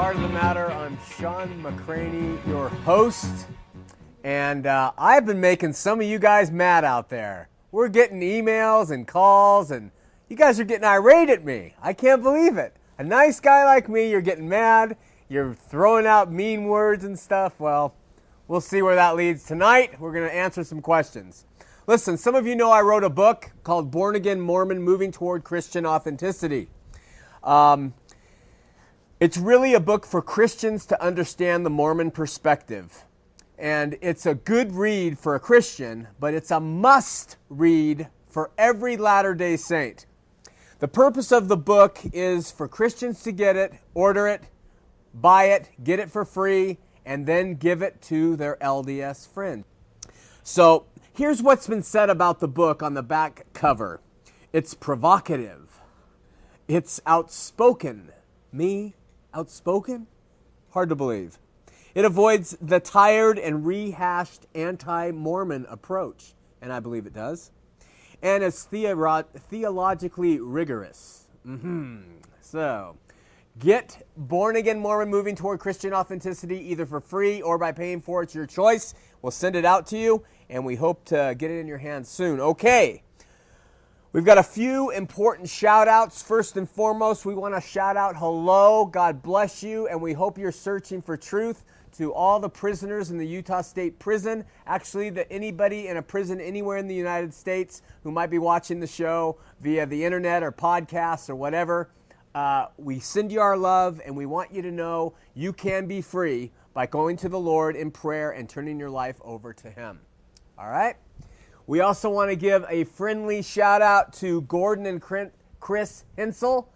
Heart of the Matter. I'm Shawn McCraney, your host. And uh, I've been making some of you guys mad out there. We're getting emails and calls, and you guys are getting irate at me. I can't believe it. A nice guy like me, you're getting mad. You're throwing out mean words and stuff. Well, we'll see where that leads. Tonight, we're going to answer some questions. Listen, some of you know I wrote a book called Born Again Mormon Moving Toward Christian Authenticity. Um, it's really a book for Christians to understand the Mormon perspective. And it's a good read for a Christian, but it's a must read for every Latter day Saint. The purpose of the book is for Christians to get it, order it, buy it, get it for free, and then give it to their LDS friend. So here's what's been said about the book on the back cover it's provocative, it's outspoken. Me, outspoken? Hard to believe. It avoids the tired and rehashed anti Mormon approach, and I believe it does. And it's theoro- theologically rigorous. Mm-hmm. So, get Born Again Mormon moving toward Christian authenticity either for free or by paying for it. It's your choice. We'll send it out to you, and we hope to get it in your hands soon. Okay. We've got a few important shout outs. First and foremost, we want to shout out hello, God bless you, and we hope you're searching for truth to all the prisoners in the Utah State Prison. Actually, that anybody in a prison anywhere in the United States who might be watching the show via the internet or podcasts or whatever, uh, we send you our love and we want you to know you can be free by going to the Lord in prayer and turning your life over to Him. All right? We also want to give a friendly shout out to Gordon and Chris Hensel,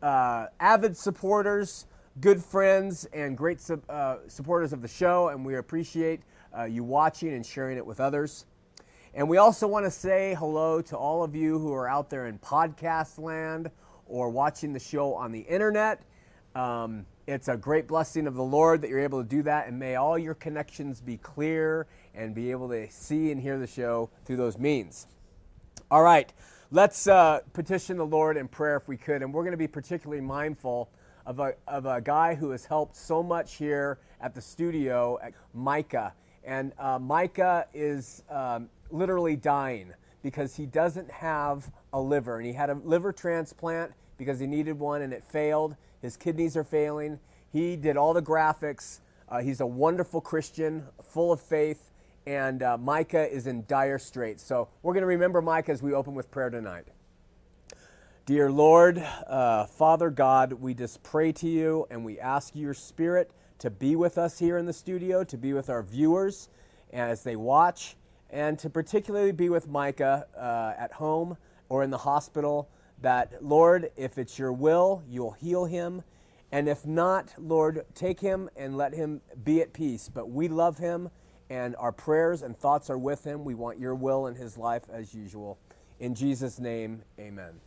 uh, avid supporters, good friends, and great uh, supporters of the show, and we appreciate uh, you watching and sharing it with others. And we also want to say hello to all of you who are out there in podcast land or watching the show on the internet. Um, it's a great blessing of the Lord that you're able to do that, and may all your connections be clear and be able to see and hear the show through those means. All right, let's uh, petition the Lord in prayer if we could, and we're going to be particularly mindful of a, of a guy who has helped so much here at the studio, at Micah. And uh, Micah is um, literally dying because he doesn't have a liver, and he had a liver transplant because he needed one and it failed his kidneys are failing. He did all the graphics. Uh, he's a wonderful Christian, full of faith, and uh, Micah is in dire straits. So we're going to remember Micah as we open with prayer tonight. Dear Lord, uh, Father God, we just pray to you and we ask your Spirit to be with us here in the studio, to be with our viewers as they watch, and to particularly be with Micah uh, at home or in the hospital that, Lord, if it's your will, you'll heal him. And if not, Lord, take him and let him be at peace. But we love him, and our prayers and thoughts are with him. We want your will in his life as usual. In Jesus' name, amen.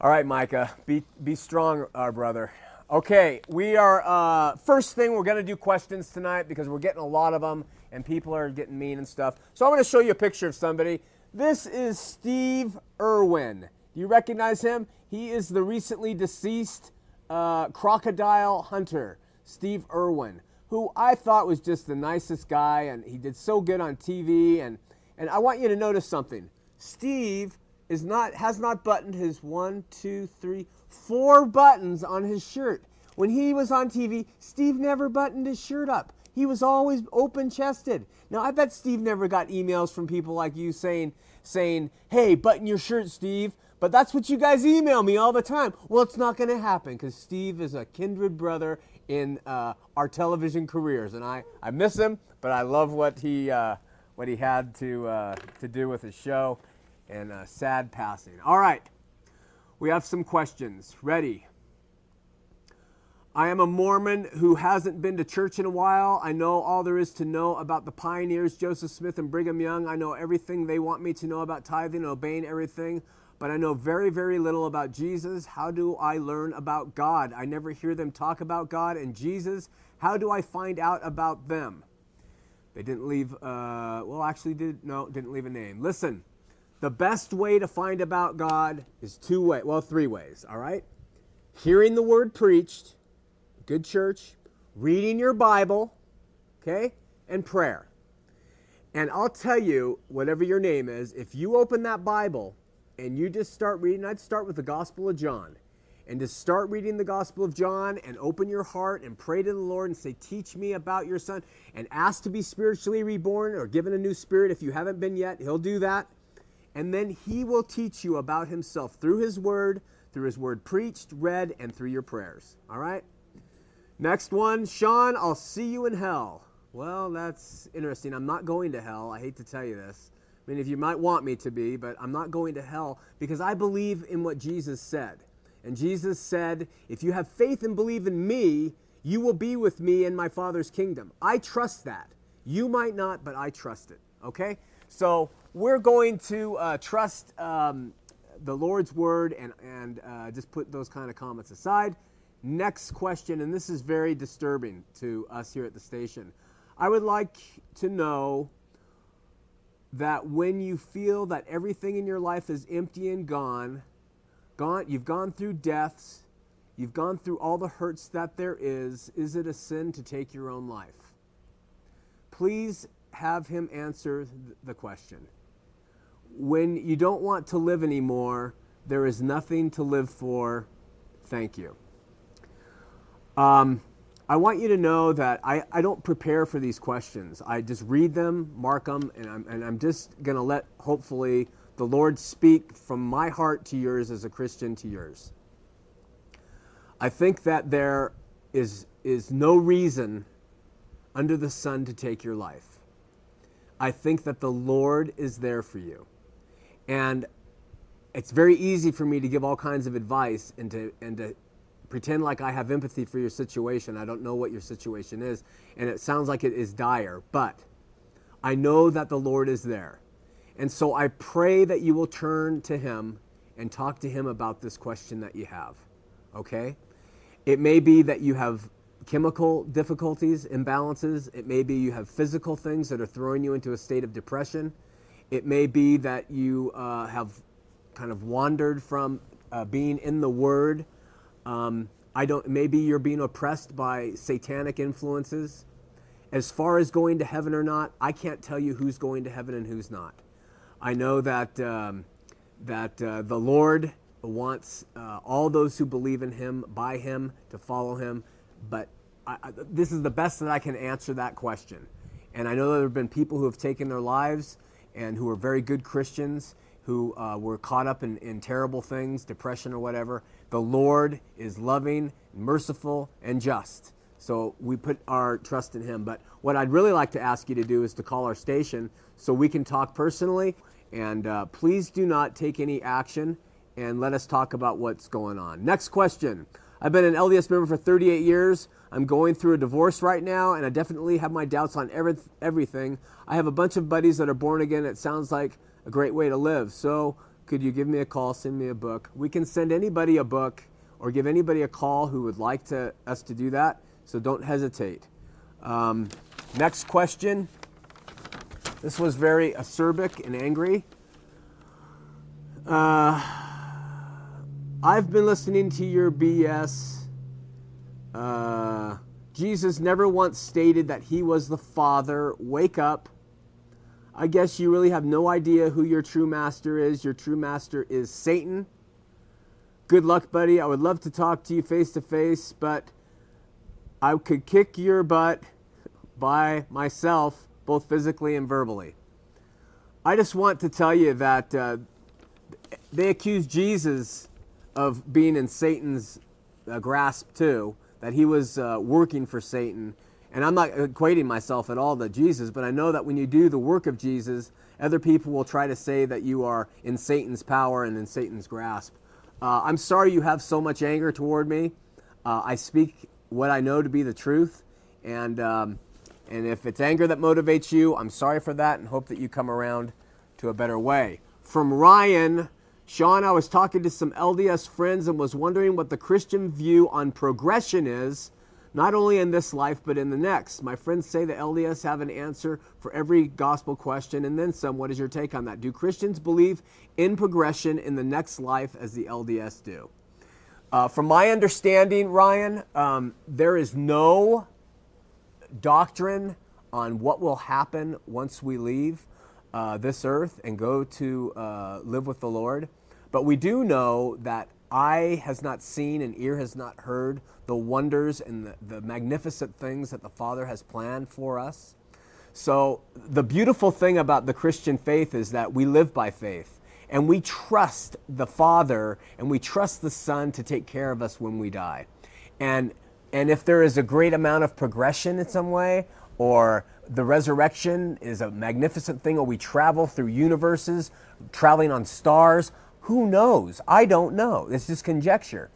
All right, Micah, be, be strong, our brother. Okay, we are, uh, first thing, we're going to do questions tonight because we're getting a lot of them and people are getting mean and stuff. So I'm going to show you a picture of somebody. This is Steve Irwin. Do you recognize him? He is the recently deceased uh, crocodile hunter, Steve Irwin, who I thought was just the nicest guy, and he did so good on TV. And, and I want you to notice something. Steve is not has not buttoned his one, two, three, four buttons on his shirt. When he was on TV, Steve never buttoned his shirt up. He was always open chested. Now I bet Steve never got emails from people like you saying saying, "Hey, button your shirt, Steve." But that's what you guys email me all the time. Well, it's not going to happen because Steve is a kindred brother in uh, our television careers, and I, I miss him, but I love what he uh, what he had to uh, to do with his show, and uh, sad passing. All right, we have some questions. Ready? I am a Mormon who hasn't been to church in a while. I know all there is to know about the pioneers, Joseph Smith and Brigham Young. I know everything they want me to know about tithing and obeying everything but I know very, very little about Jesus. How do I learn about God? I never hear them talk about God and Jesus. How do I find out about them? They didn't leave, uh, well, actually, did no, didn't leave a name. Listen, the best way to find about God is two ways, well, three ways, all right? Hearing the word preached, good church, reading your Bible, okay, and prayer. And I'll tell you, whatever your name is, if you open that Bible and you just start reading, I'd start with the Gospel of John. And just start reading the Gospel of John and open your heart and pray to the Lord and say, Teach me about your son. And ask to be spiritually reborn or given a new spirit if you haven't been yet. He'll do that. And then he will teach you about himself through his word, through his word preached, read, and through your prayers. All right? Next one, Shawn, I'll see you in hell. Well, that's interesting. I'm not going to hell. I hate to tell you this. I mean, if you might want me to be, but I'm not going to hell because I believe in what Jesus said. And Jesus said, If you have faith and believe in me, you will be with me in my Father's kingdom. I trust that. You might not, but I trust it. Okay? So we're going to uh, trust um, the Lord's word and, and uh, just put those kind of comments aside. Next question, and this is very disturbing to us here at the station. I would like to know that when you feel that everything in your life is empty and gone, gone you've gone through deaths, you've gone through all the hurts that there is, is it a sin to take your own life? Please have him answer the question. When you don't want to live anymore, there is nothing to live for. Thank you. Um, I want you to know that I, I don't prepare for these questions. I just read them, mark them, and I'm, and I'm just going to let, hopefully, the Lord speak from my heart to yours as a Christian to yours. I think that there is, is no reason under the sun to take your life. I think that the Lord is there for you. And it's very easy for me to give all kinds of advice and to, and to pretend like I have empathy for your situation. I don't know what your situation is, and it sounds like it is dire, but I know that the Lord is there. And so I pray that you will turn to Him and talk to Him about this question that you have. Okay? It may be that you have chemical difficulties, imbalances. It may be you have physical things that are throwing you into a state of depression. It may be that you uh, have kind of wandered from uh, being in the Word um, I don't. Maybe you're being oppressed by satanic influences. As far as going to heaven or not, I can't tell you who's going to heaven and who's not. I know that um, that uh, the Lord wants uh, all those who believe in Him by Him to follow Him, but I, I, this is the best that I can answer that question. And I know there have been people who have taken their lives and who are very good Christians who uh, were caught up in, in terrible things, depression or whatever. The Lord is loving, merciful, and just. So we put our trust in Him. But what I'd really like to ask you to do is to call our station so we can talk personally. And uh, please do not take any action and let us talk about what's going on. Next question. I've been an LDS member for 38 years. I'm going through a divorce right now, and I definitely have my doubts on every, everything. I have a bunch of buddies that are born again. It sounds like a great way to live. So, could you give me a call, send me a book? We can send anybody a book or give anybody a call who would like to, us to do that. So, don't hesitate. Um, next question. This was very acerbic and angry. Uh, I've been listening to your BS. Uh, Jesus never once stated that he was the Father. Wake up. I guess you really have no idea who your true master is. Your true master is Satan. Good luck, buddy. I would love to talk to you face to face, but I could kick your butt by myself, both physically and verbally. I just want to tell you that uh, they accused Jesus of being in Satan's uh, grasp too, that he was uh, working for Satan and I'm not equating myself at all to Jesus, but I know that when you do the work of Jesus, other people will try to say that you are in Satan's power and in Satan's grasp. Uh, I'm sorry you have so much anger toward me. Uh, I speak what I know to be the truth, and um, and if it's anger that motivates you, I'm sorry for that, and hope that you come around to a better way. From Ryan, Shawn, I was talking to some LDS friends and was wondering what the Christian view on progression is not only in this life, but in the next. My friends say the LDS have an answer for every gospel question and then some. What is your take on that? Do Christians believe in progression in the next life as the LDS do? Uh, from my understanding, Ryan, um, there is no doctrine on what will happen once we leave uh, this earth and go to uh, live with the Lord. But we do know that eye has not seen and ear has not heard the wonders and the, the magnificent things that the Father has planned for us. So, the beautiful thing about the Christian faith is that we live by faith and we trust the Father and we trust the Son to take care of us when we die. And, and if there is a great amount of progression in some way, or the resurrection is a magnificent thing, or we travel through universes, traveling on stars, who knows? I don't know. It's just conjecture.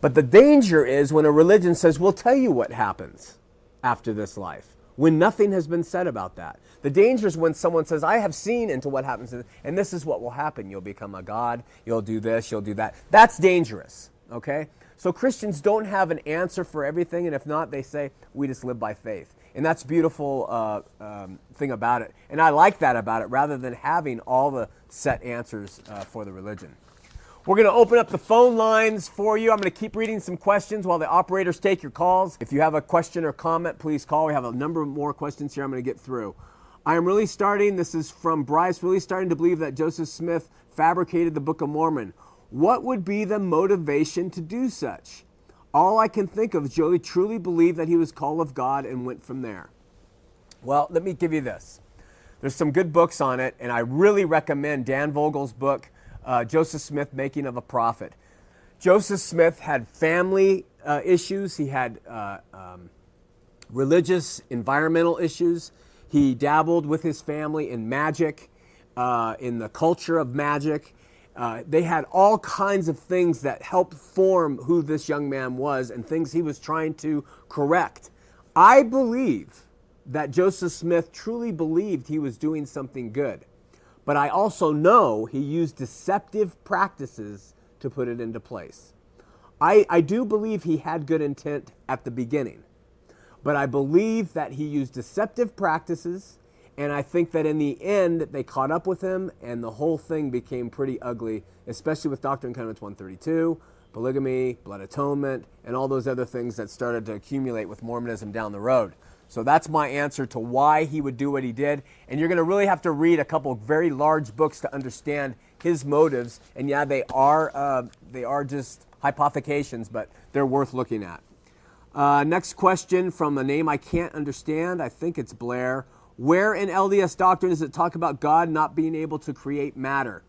But the danger is when a religion says, we'll tell you what happens after this life, when nothing has been said about that. The danger is when someone says, I have seen into what happens, and this is what will happen. You'll become a God, you'll do this, you'll do that. That's dangerous, okay? So Christians don't have an answer for everything, and if not, they say, we just live by faith. And that's beautiful uh, um, thing about it. And I like that about it rather than having all the set answers uh, for the religion. We're going to open up the phone lines for you. I'm going to keep reading some questions while the operators take your calls. If you have a question or comment, please call. We have a number of more questions here I'm going to get through. I am really starting, this is from Bryce, really starting to believe that Joseph Smith fabricated the Book of Mormon. What would be the motivation to do such? All I can think of is Joey truly believed that he was called of God and went from there. Well, let me give you this. There's some good books on it, and I really recommend Dan Vogel's book, uh, Joseph Smith, Making of a Prophet. Joseph Smith had family uh, issues, he had uh, um, religious, environmental issues. He dabbled with his family in magic, uh, in the culture of magic. Uh, they had all kinds of things that helped form who this young man was and things he was trying to correct. I believe that Joseph Smith truly believed he was doing something good. But I also know he used deceptive practices to put it into place. I, I do believe he had good intent at the beginning, but I believe that he used deceptive practices, and I think that in the end they caught up with him, and the whole thing became pretty ugly, especially with Doctrine and Covenants 132, polygamy, blood atonement, and all those other things that started to accumulate with Mormonism down the road. So that's my answer to why he would do what he did. And you're going to really have to read a couple very large books to understand his motives. And yeah, they are uh, they are just hypothecations, but they're worth looking at. Uh, next question from a name I can't understand. I think it's Blair. Where in LDS doctrine does it talk about God not being able to create matter?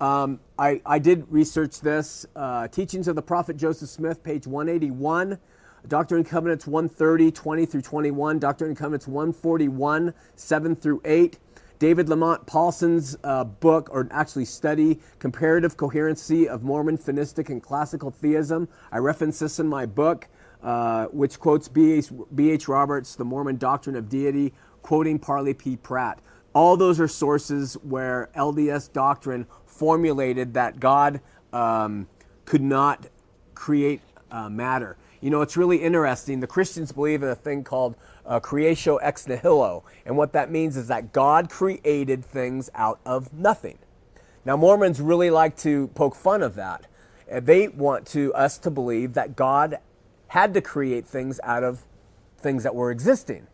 Um, I, I, did research this. Uh, Teachings of the Prophet Joseph Smith, page 181. Doctrine and Covenants 130, 20 through 21, Doctrine and Covenants 141, 7 through 8. David Lamont Paulsen's uh, book, or actually study, Comparative Coherency of Mormon Finitistic and Classical Theism. I reference this in my book, uh, which quotes B.H. Roberts, The Mormon Doctrine of Deity, quoting Parley P. Pratt. All those are sources where LDS doctrine formulated that God um, could not create uh, matter. You know, it's really interesting. The Christians believe in a thing called uh, creatio ex nihilo. And what that means is that God created things out of nothing. Now, Mormons really like to poke fun of that. Uh, they want to us to believe that God had to create things out of things that were existing.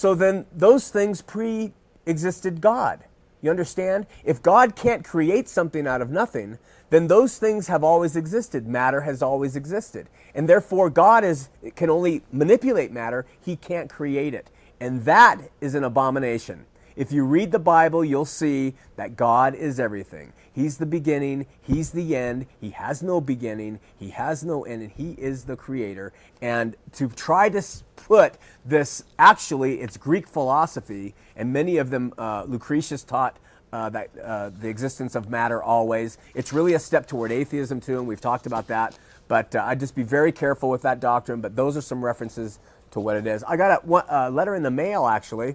So then those things pre existed God. You understand? If God can't create something out of nothing, then those things have always existed. Matter has always existed. And therefore, God is, can only manipulate matter, He can't create it. And that is an abomination. If you read the Bible, you'll see that God is everything. He's the beginning, He's the end, He has no beginning, He has no end, and He is the creator. And to try to put this, actually, it's Greek philosophy, and many of them, uh, Lucretius taught uh, that uh, the existence of matter always. It's really a step toward atheism too, and we've talked about that. But uh, I'd just be very careful with that doctrine. But those are some references to what it is. I got a, a letter in the mail actually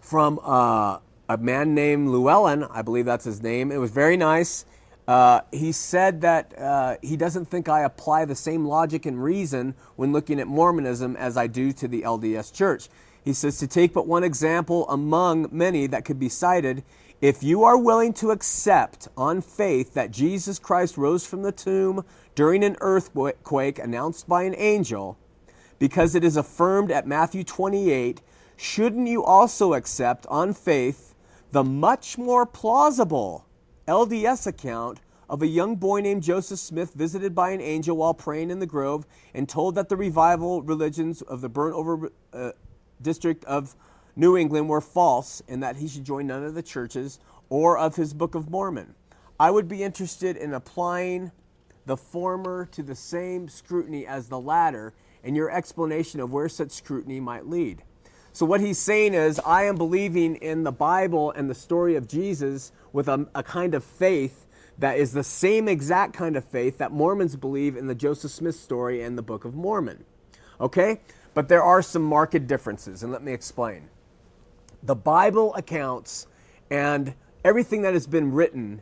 from uh, a man named Llewellyn. I believe that's his name. It was very nice. Uh, he said that uh, he doesn't think I apply the same logic and reason when looking at Mormonism as I do to the LDS Church. He says, to take but one example among many that could be cited, If you are willing to accept on faith that Jesus Christ rose from the tomb during an earthquake announced by an angel, because it is affirmed at Matthew 28, shouldn't you also accept on faith the much more plausible LDS account of a young boy named Joseph Smith visited by an angel while praying in the grove and told that the revival religions of the burnt over uh, district of New England were false and that he should join none of the churches or of his Book of Mormon. I would be interested in applying the former to the same scrutiny as the latter and your explanation of where such scrutiny might lead. So, what he's saying is, I am believing in the Bible and the story of Jesus with a, a kind of faith that is the same exact kind of faith that Mormons believe in the Joseph Smith story and the Book of Mormon. Okay? But there are some marked differences, and let me explain. The Bible accounts and everything that has been written,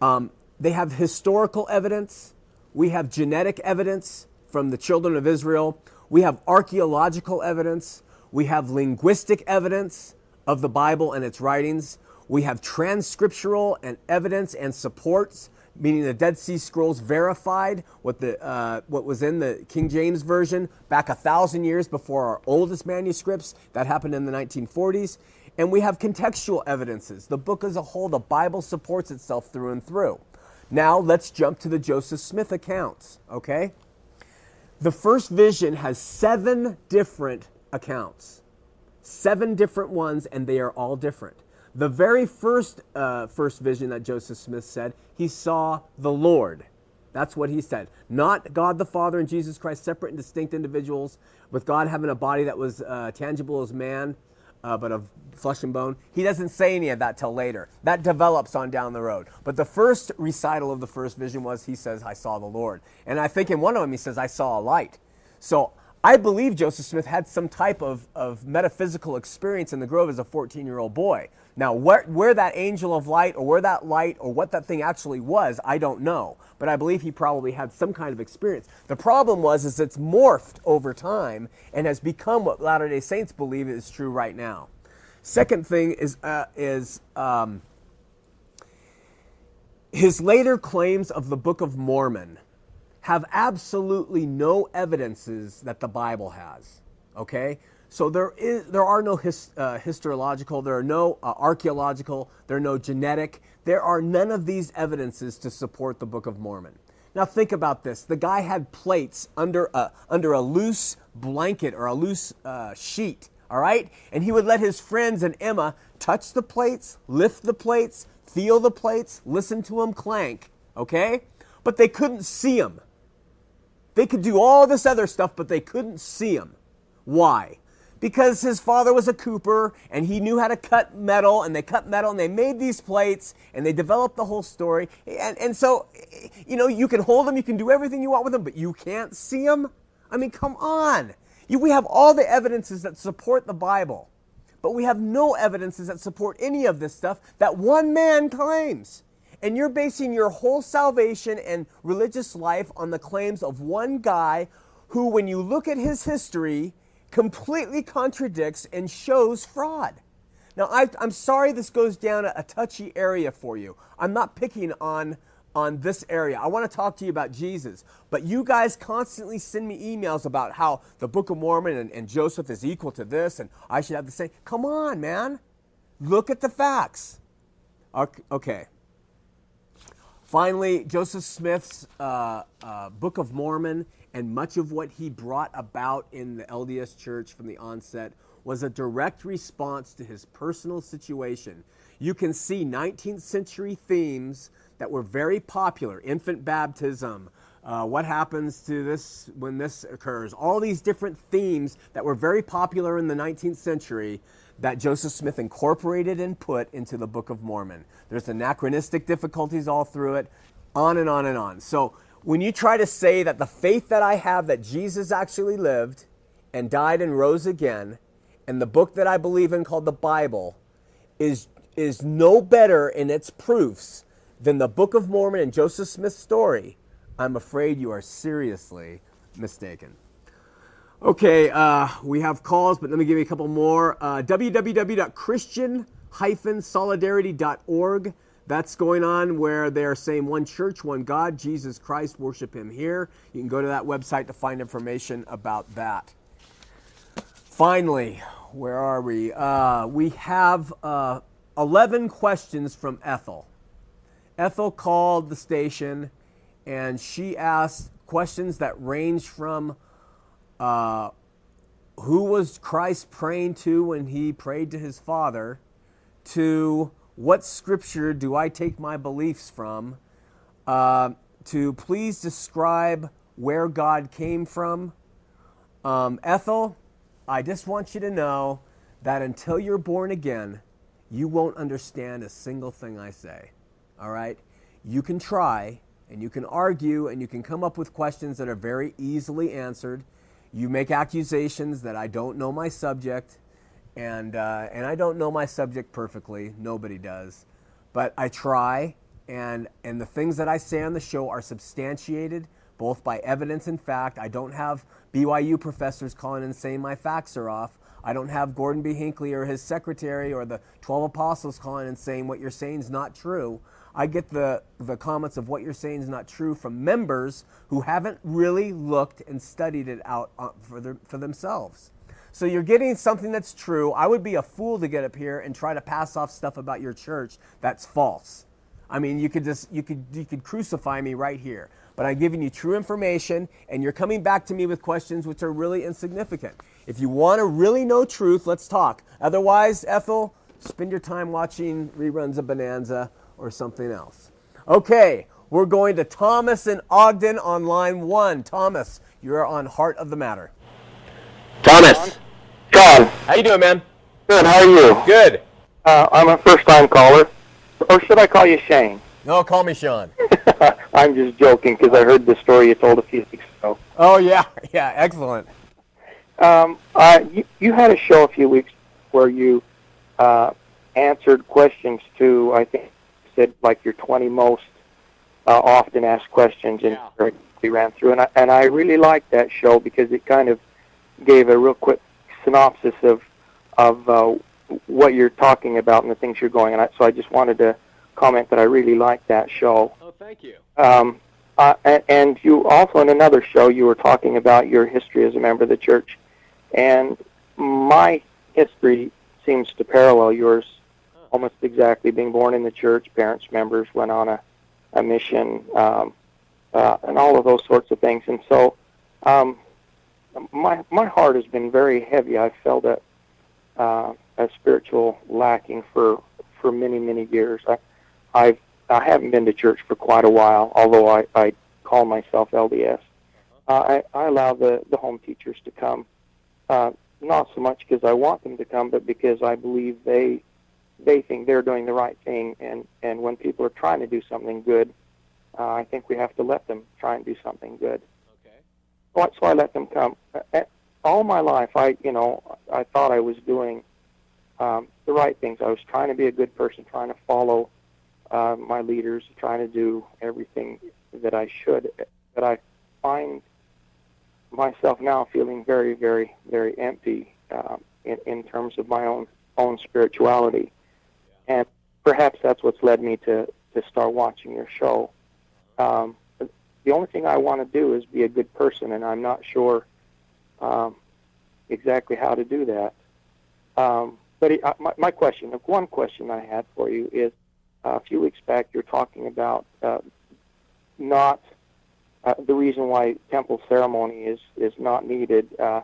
um, they have historical evidence, we have genetic evidence from the children of Israel, we have archaeological evidence, we have linguistic evidence of the Bible and its writings. We have transcriptural and evidence and supports, meaning the Dead Sea Scrolls verified what, the, uh, what was in the King James Version back a thousand years before our oldest manuscripts. That happened in the 1940s. And we have contextual evidences. The book as a whole, the Bible supports itself through and through. Now let's jump to the Joseph Smith accounts, okay? The first vision has seven different accounts, seven different ones, and they are all different. The very first, uh, first vision that Joseph Smith said, he saw the Lord. That's what he said. Not God the Father and Jesus Christ, separate and distinct individuals, with God having a body that was uh, tangible as man, uh, but of flesh and bone. He doesn't say any of that till later. That develops on down the road. But the first recital of the first vision was he says, I saw the Lord. And I think in one of them he says, I saw a light. So I believe Joseph Smith had some type of, of metaphysical experience in the grove as a 14 year old boy. Now, where, where that angel of light or where that light or what that thing actually was, I don't know. But I believe he probably had some kind of experience. The problem was is it's morphed over time and has become what Latter-day Saints believe is true right now. Second thing is, uh, is um, his later claims of the Book of Mormon have absolutely no evidences that the Bible has. Okay? So there is, there are no his, uh, historiological, there are no uh, archaeological, there are no genetic. There are none of these evidences to support the Book of Mormon. Now think about this: the guy had plates under a under a loose blanket or a loose uh, sheet. All right, and he would let his friends and Emma touch the plates, lift the plates, feel the plates, listen to them clank. Okay, but they couldn't see them. They could do all this other stuff, but they couldn't see him. Why? because his father was a cooper and he knew how to cut metal and they cut metal and they made these plates and they developed the whole story. And, and so, you know, you can hold them, you can do everything you want with them, but you can't see them? I mean, come on. You, we have all the evidences that support the Bible, but we have no evidences that support any of this stuff that one man claims. And you're basing your whole salvation and religious life on the claims of one guy who, when you look at his history, completely contradicts and shows fraud. Now, I, am sorry this goes down a, a touchy area for you. I'm not picking on, on this area. I want to talk to you about Jesus. But you guys constantly send me emails about how the Book of Mormon and, and Joseph is equal to this and I should have the same. Come on, man. Look at the facts. Okay. Finally, Joseph Smith's uh, uh, Book of Mormon and much of what he brought about in the LDS church from the onset was a direct response to his personal situation. You can see 19th century themes that were very popular infant baptism, uh, what happens to this when this occurs, all these different themes that were very popular in the 19th century that Joseph Smith incorporated and put into the Book of Mormon. There's anachronistic difficulties all through it, on and on and on. So when you try to say that the faith that I have that Jesus actually lived and died and rose again, and the book that I believe in called the Bible is, is no better in its proofs than the Book of Mormon and Joseph Smith's story, I'm afraid you are seriously mistaken. Okay, uh, we have calls, but let me give you a couple more. Uh, www.christian solidarity.org. That's going on where they're saying one church, one God, Jesus Christ, worship Him here. You can go to that website to find information about that. Finally, where are we? Uh, we have uh, 11 questions from Ethel. Ethel called the station and she asked questions that range from uh, who was Christ praying to when he prayed to his Father to what scripture do I take my beliefs from uh, to please describe where God came from. Um, Ethel, I just want you to know that until you're born again, you won't understand a single thing I say. All right? You can try and you can argue and you can come up with questions that are very easily answered. You make accusations that I don't know my subject, and, uh, and I don't know my subject perfectly. Nobody does. But I try, and, and the things that I say on the show are substantiated both by evidence and fact. I don't have BYU professors calling and saying my facts are off. I don't have Gordon B. Hinckley or his secretary or the 12 apostles calling and saying what you're saying is not true. I get the, the comments of what you're saying is not true from members who haven't really looked and studied it out uh, for, their, for themselves. So you're getting something that's true. I would be a fool to get up here and try to pass off stuff about your church that's false. I mean, you could just you could you could crucify me right here. But I'm giving you true information and you're coming back to me with questions which are really insignificant. If you want to really know truth, let's talk. Otherwise, Ethel, spend your time watching reruns of Bonanza or something else. Okay, we're going to Thomas and Ogden on line one. Thomas, you're on Heart of the Matter. Thomas. John. How you doing, man? Good. How are you? Good. Uh, I'm a first-time caller, or should I call you Shane? No, call me Shawn. I'm just joking because I heard the story you told a few weeks ago. Oh yeah, yeah, excellent. Um, uh, you, you had a show a few weeks where you uh, answered questions to I think said like your 20 most uh, often asked questions, and Yeah. we ran through. And I, and I really liked that show because it kind of gave a real quick synopsis of of uh, what you're talking about and the things you're going. And I, so I just wanted to comment that I really liked that show. Oh, thank you. Um, uh, and, and you also in another show you were talking about your history as a member of the church, and my history seems to parallel yours almost exactly. Being born in the church, parents, members went on a, a mission, um, uh, and all of those sorts of things. And so, um, my my heart has been very heavy. I've felt a uh, a spiritual lacking for for many many years. I I've I haven't been to church for quite a while, although I, I call myself LDS. Uh, I, I allow the, the home teachers to come, uh, not so much because I want them to come, but because I believe they they think they're doing the right thing. And, and when people are trying to do something good, uh, I think we have to let them try and do something good. Okay. So, so I let them come. All my life, I you know I thought I was doing um, the right things. I was trying to be a good person, trying to follow uh, my leaders, trying to do everything that I should. But I find myself now feeling very, very, very empty um, in, in terms of my own own spirituality, and perhaps that's what's led me to to start watching your show. Um, the only thing I want to do is be a good person, and I'm not sure um, exactly how to do that. Um, but it, uh, my, my question, one question I had for you is, uh, a few weeks back, you're talking about uh, not uh, the reason why temple ceremony is is not needed. Uh,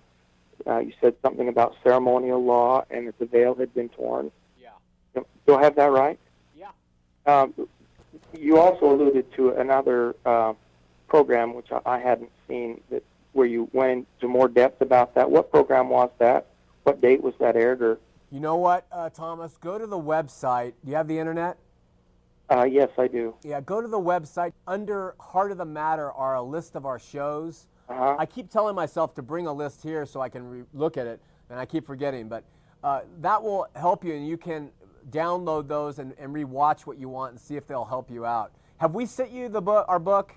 uh, you said something about ceremonial law and that the veil had been torn. Do I have that right? Yeah. Um, you also alluded to another uh, program which I, I hadn't seen that where you went into more depth about that. What program was that? What date was that aired? Or You know what, uh, Thomas? Go to the website. Do you have the internet? uh, yes, I do. Yeah, go to the website. Under Heart of the Matter are a list of our shows. Uh-huh. I keep telling myself to bring a list here so I can re- look at it, and I keep forgetting. But uh, that will help you, and you can download those and, and rewatch what you want and see if they'll help you out. Have we sent you the book, our book?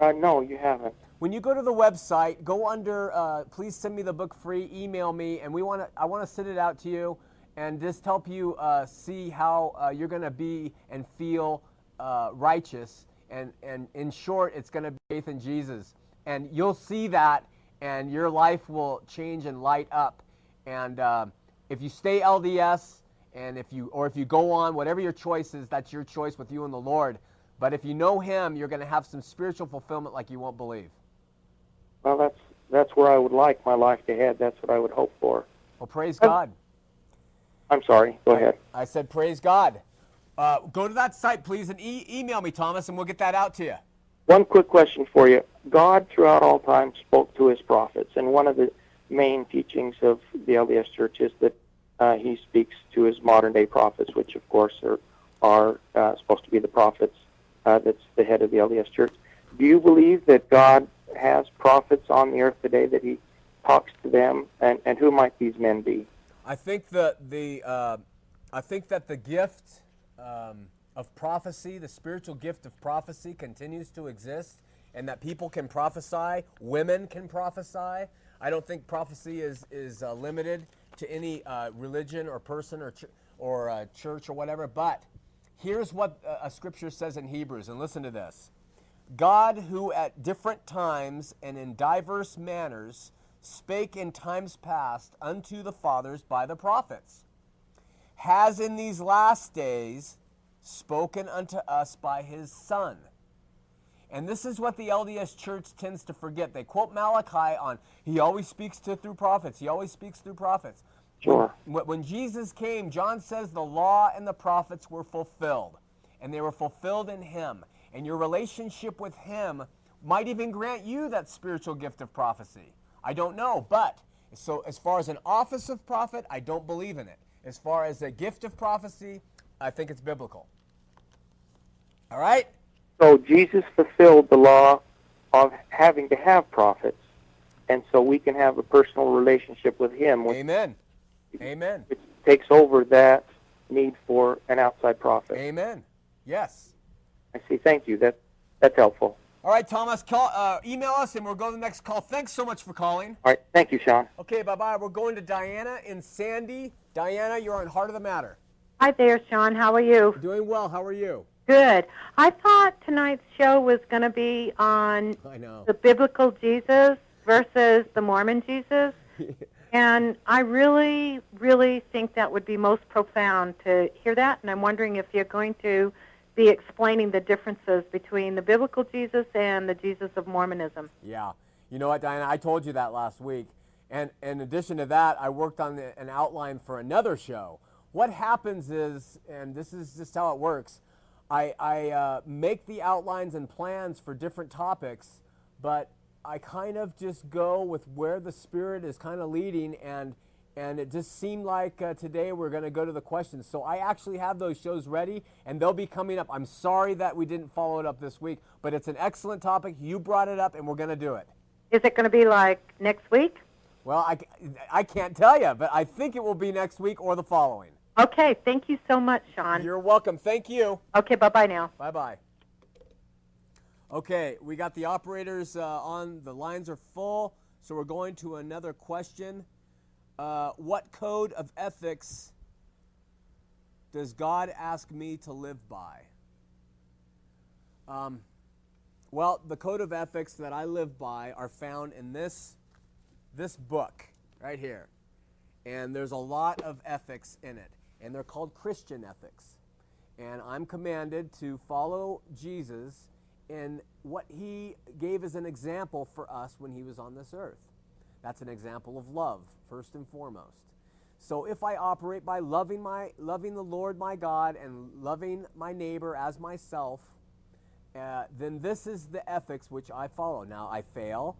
Uh, no, you haven't. When you go to the website, go under uh, please send me the book free, email me, and we want to I want to send it out to you. and just help you uh, see how uh, you're going to be and feel uh, righteous. And, and in short, it's going to be faith in Jesus. And you'll see that, and your life will change and light up. And uh, if you stay LDS, and if you or if you go on, whatever your choice is, that's your choice with you and the Lord. But if you know Him, you're going to have some spiritual fulfillment like you won't believe. Well, that's that's where I would like my life to head. That's what I would hope for. Well, praise God. I'm sorry. Go ahead. I said, praise God. Uh, go to that site, please, and e- email me, Thomas, and we'll get that out to you. One quick question for you. God, throughout all time, spoke to his prophets, and one of the main teachings of the LDS Church is that uh, he speaks to his modern day prophets, which, of course, are, are uh, supposed to be the prophets uh, that's the head of the LDS Church. Do you believe that God has prophets on the earth today that he talks to them, and, and who might these men be? I think the the uh, I think that the gift um, of prophecy, the spiritual gift of prophecy, continues to exist, and that people can prophesy. Women can prophesy. I don't think prophecy is is uh, limited to any uh, religion or person or ch- or uh, church or whatever. But here's what a scripture says in Hebrews, and listen to this: God, who at different times and in diverse manners spake in times past unto the fathers by the prophets, has in these last days spoken unto us by his Son. And this is what the LDS church tends to forget. They quote Malachi on, he always speaks to through prophets. He always speaks through prophets. Sure. When, Jesus came, John says the law and the prophets were fulfilled, and they were fulfilled in him. And your relationship with him might even grant you that spiritual gift of prophecy. I don't know, but so as far as an office of prophet, I don't believe in it. As far as a gift of prophecy, I think it's biblical. All right? So Jesus fulfilled the law of having to have prophets, and so we can have a personal relationship with Him, Amen. Amen. which takes over that need for an outside prophet. Amen. Yes. I see. Thank you. That that's helpful. All right, Thomas, call, uh, email us and we'll go to the next call. Thanks so much for calling. All right. Thank you, Shawn. Okay, bye bye. We're going to Diana in Sandy. Diana, you're on Heart of the Matter. Hi there, Shawn. How are you? Doing well. How are you? Good. I thought tonight's show was going to be on I know. the biblical Jesus versus the Mormon Jesus. and I really, really think that would be most profound to hear that. And I'm wondering if you're going to be explaining the differences between the biblical Jesus and the Jesus of Mormonism. Yeah. You know what, Diana? I told you that last week. And in addition to that, I worked on an outline for another show. What happens is, and this is just how it works, I, I uh, make the outlines and plans for different topics, but I kind of just go with where the Spirit is kind of leading, and and it just seemed like uh, today we're going to go to the questions. So I actually have those shows ready, and they'll be coming up. I'm sorry that we didn't follow it up this week, but it's an excellent topic. You brought it up, and we're going to do it. Is it going to be like next week? Well, I, I can't tell you, but I think it will be next week or the following. Okay. Thank you so much, Shawn. You're welcome. Thank you. Okay. Bye bye now. Bye bye. Okay, we got the operators uh, on. The lines are full, so we're going to another question. Uh, what code of ethics does God ask me to live by? Um, well, the code of ethics that I live by are found in this this book right here, and there's a lot of ethics in it, and they're called Christian ethics. And I'm commanded to follow Jesus in what he gave as an example for us when he was on this earth. That's an example of love, first and foremost. So if I operate by loving my loving the Lord my God and loving my neighbor as myself, uh, then this is the ethics which I follow. Now I fail,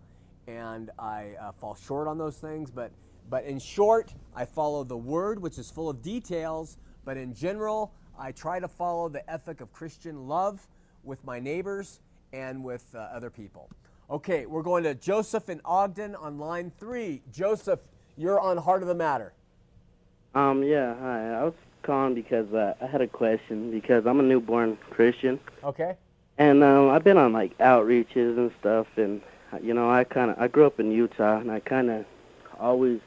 and I uh, fall short on those things, but but in short, I follow the Word, which is full of details. But in general, I try to follow the ethic of Christian love with my neighbors and with uh, other people. Okay, we're going to Joseph in Ogden on line three. Joseph, you're on Heart of the Matter. Um, yeah, hi. I was calling because uh, I had a question because I'm a newborn Christian, Okay. and um, I've been on like outreaches and stuff, and you know, I kind of I grew up in Utah, and I kind of always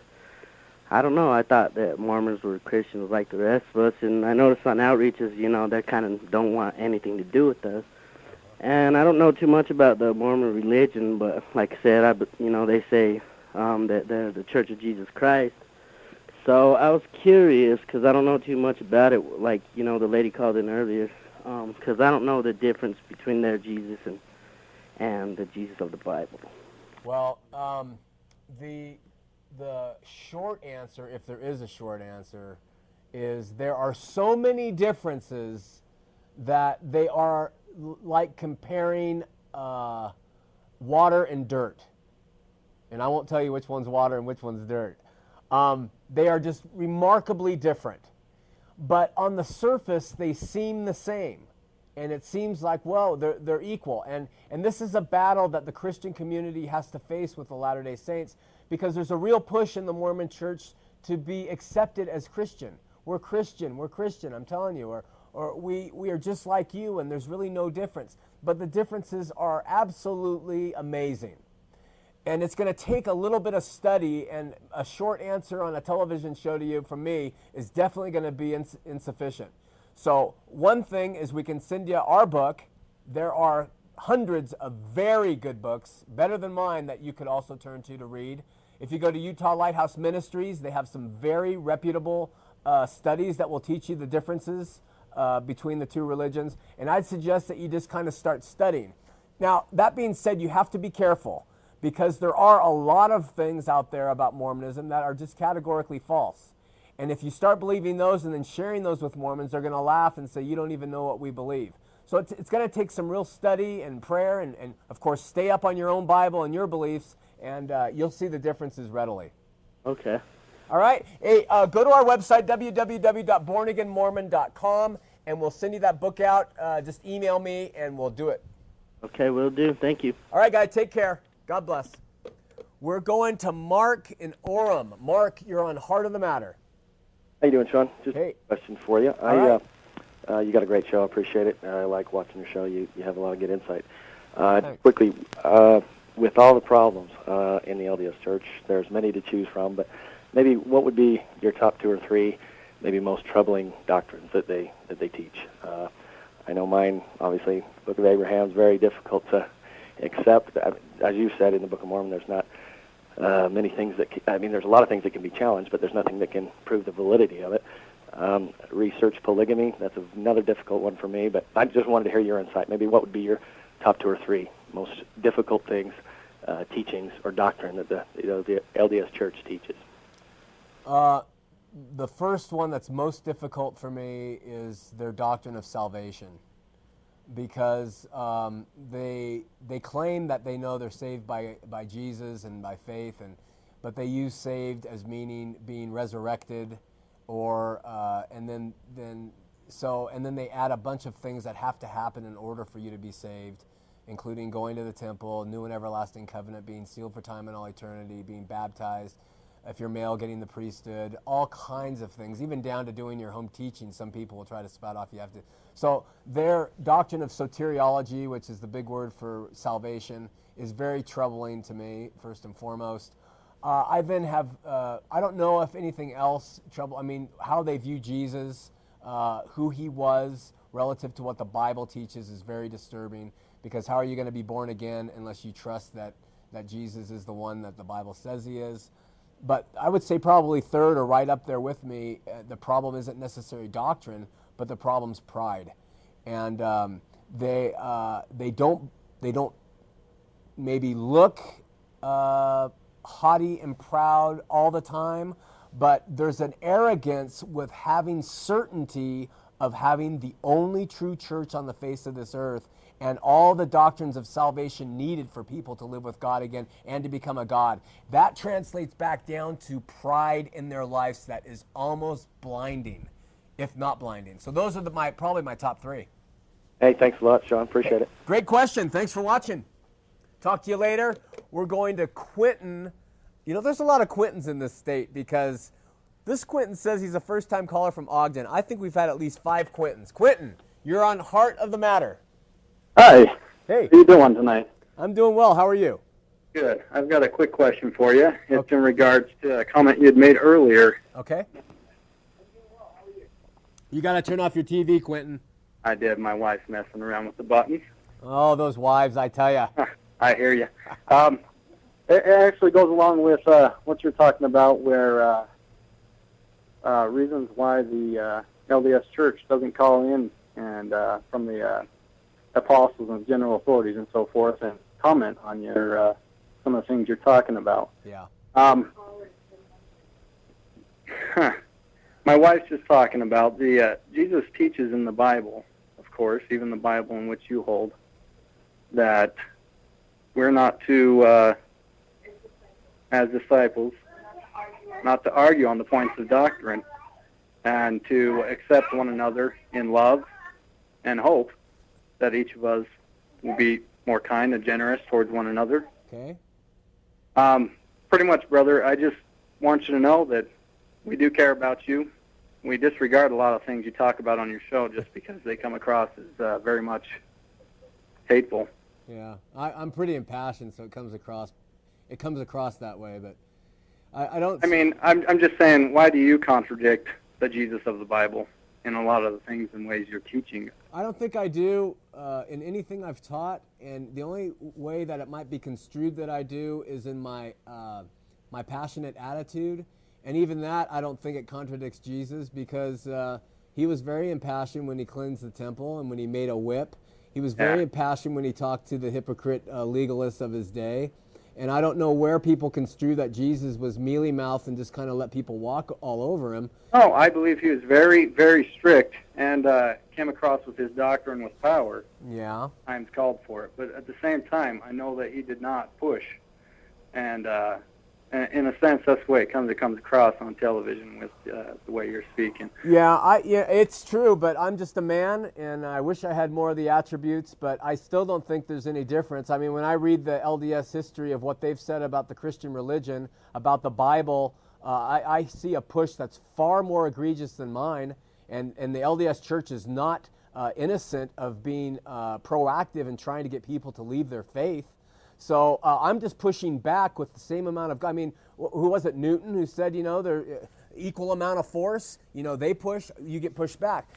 I don't know. I thought that Mormons were Christians like the rest of us, and I noticed on outreaches, you know, they kind of don't want anything to do with us. And I don't know too much about the Mormon religion, but like I said, I you know they say um, that they're the Church of Jesus Christ. So I was curious because I don't know too much about it. Like you know, the lady called in earlier, because um, I don't know the difference between their Jesus and and the Jesus of the Bible. Well, um, the the short answer, if there is a short answer, is there are so many differences that they are like comparing uh, water and dirt. And I won't tell you which one's water and which one's dirt. Um, they are just remarkably different. But on the surface, they seem the same. And it seems like, well, they're, they're equal. And, and this is a battle that the Christian community has to face with the Latter day Saints because there's a real push in the Mormon church to be accepted as Christian. We're Christian, we're Christian, I'm telling you. Or, or we, we are just like you, and there's really no difference. But the differences are absolutely amazing. And it's going to take a little bit of study, and a short answer on a television show to you from me is definitely going to be ins- insufficient. So, one thing is we can send you our book. There are hundreds of very good books, better than mine, that you could also turn to to read. If you go to Utah Lighthouse Ministries, they have some very reputable uh, studies that will teach you the differences uh, between the two religions. And I'd suggest that you just kind of start studying. Now, that being said, you have to be careful because there are a lot of things out there about Mormonism that are just categorically false. And if you start believing those and then sharing those with Mormons, they're going to laugh and say, You don't even know what we believe. So it's, it's going to take some real study and prayer, and, and of course, stay up on your own Bible and your beliefs, and uh, you'll see the differences readily. Okay. All right. Hey, uh, go to our website, www.bornagainmormon.com, and we'll send you that book out. Uh, just email me, and we'll do it. Okay, we'll do. Thank you. All right, guys. Take care. God bless. We're going to Mark in Orem. Mark, you're on Heart of the Matter. How you doing, Shawn? Just hey. a question for you. All I, right. uh, uh, you got a great show. I appreciate it. I like watching your show. You you have a lot of good insight. Uh, quickly, uh, with all the problems uh, in the LDS Church, there's many to choose from, but maybe what would be your top two or three, maybe most troubling doctrines that they that they teach? Uh, I know mine, obviously, the Book of Abraham is very difficult to accept. As you said in the Book of Mormon, there's not uh, many things that can, I mean, there's a lot of things that can be challenged, but there's nothing that can prove the validity of it. Um, research polygamy, that's another difficult one for me, but I just wanted to hear your insight. Maybe what would be your top two or three most difficult things, uh, teachings, or doctrine that the, you know, the LDS Church teaches? Uh, the first one that's most difficult for me is their doctrine of salvation because um, they they claim that they know they're saved by by Jesus and by faith and but they use saved as meaning being resurrected or uh, and then then so and then they add a bunch of things that have to happen in order for you to be saved including going to the temple new and everlasting covenant being sealed for time and all eternity being baptized if you're male, getting the priesthood, all kinds of things, even down to doing your home teaching. Some people will try to spout off you have to. So their doctrine of soteriology, which is the big word for salvation, is very troubling to me, first and foremost. Uh, I then have, uh, I don't know if anything else trouble, I mean, how they view Jesus, uh, who he was relative to what the Bible teaches is very disturbing because how are you going to be born again unless you trust that, that Jesus is the one that the Bible says he is? but I would say probably third or right up there with me. Uh, the problem isn't necessarily doctrine, but the problem's pride, and um, they uh, they don't they don't maybe look uh, haughty and proud all the time, but there's an arrogance with having certainty of having the only true church on the face of this earth and all the doctrines of salvation needed for people to live with God again and to become a God. That translates back down to pride in their lives that is almost blinding, if not blinding. So those are the, my probably my top three. Hey, thanks a lot, Shawn. Appreciate it. Great question. Thanks for watching. Talk to you later. We're going to Quentin. You know, there's a lot of Quintons in this state because this Quentin says he's a first time caller from Ogden. I think we've had at least five Quintons. Quentin, you're on Heart of the Matter. Hi. Hey. How you doing tonight? I'm doing well. How are you? Good. I've got a quick question for you. It's okay. in regards to a comment you had made earlier. Okay. You got to turn off your TV, Quentin. I did. My wife's messing around with the buttons. Oh, those wives, I tell you. I hear you. Um, it, actually goes along with uh, what you're talking about, where uh, uh, reasons why the uh, LDS Church doesn't call in and uh, from the uh, apostles and general authorities and so forth and comment on your uh, some of the things you're talking about. Yeah. Um, my wife's just talking about the uh, Jesus teaches in the Bible, of course, even the Bible in which you hold, that we're not to, uh, as disciples, not to argue on the points of doctrine, and to accept one another in love and hope that each of us will be more kind and generous towards one another. Okay. Um, pretty much, brother. I just want you to know that we do care about you. We disregard a lot of things you talk about on your show just because they come across as uh, very much hateful. Yeah, I, I'm pretty impassioned, so it comes across, it comes across that way. But I, I don't. I mean, I'm I'm just saying, why do you contradict the Jesus of the Bible in a lot of the things and ways you're teaching? I don't think I do uh, in anything I've taught, and the only way that it might be construed that I do is in my uh, my passionate attitude, and even that I don't think it contradicts Jesus because uh, he was very impassioned when he cleansed the temple and when he made a whip. He was very yeah. impassioned when he talked to the hypocrite uh, legalists of his day. And I don't know where people construe that Jesus was mealy mouthed and just kind of let people walk all over him. Oh, I believe he was very, very strict and uh, came across with his doctrine with power. Yeah. Times called for it. But at the same time, I know that he did not push. And uh, in a sense, that's the way it comes. It comes across on television with uh, the way you're speaking. Yeah, I, yeah, it's true. But I'm just a man, and I wish I had more of the attributes. But I still don't think there's any difference. I mean, when I read the LDS history of what they've said about the Christian religion, about the Bible, uh, I, I, see a push that's far more egregious than mine. And and the LDS Church is not uh, innocent of being uh, proactive and trying to get people to leave their faith. So uh, I'm just pushing back with the same amount of. I mean, who was it? Newton, who said, you know, they're uh, equal amount of force. You know, they push, you get pushed back.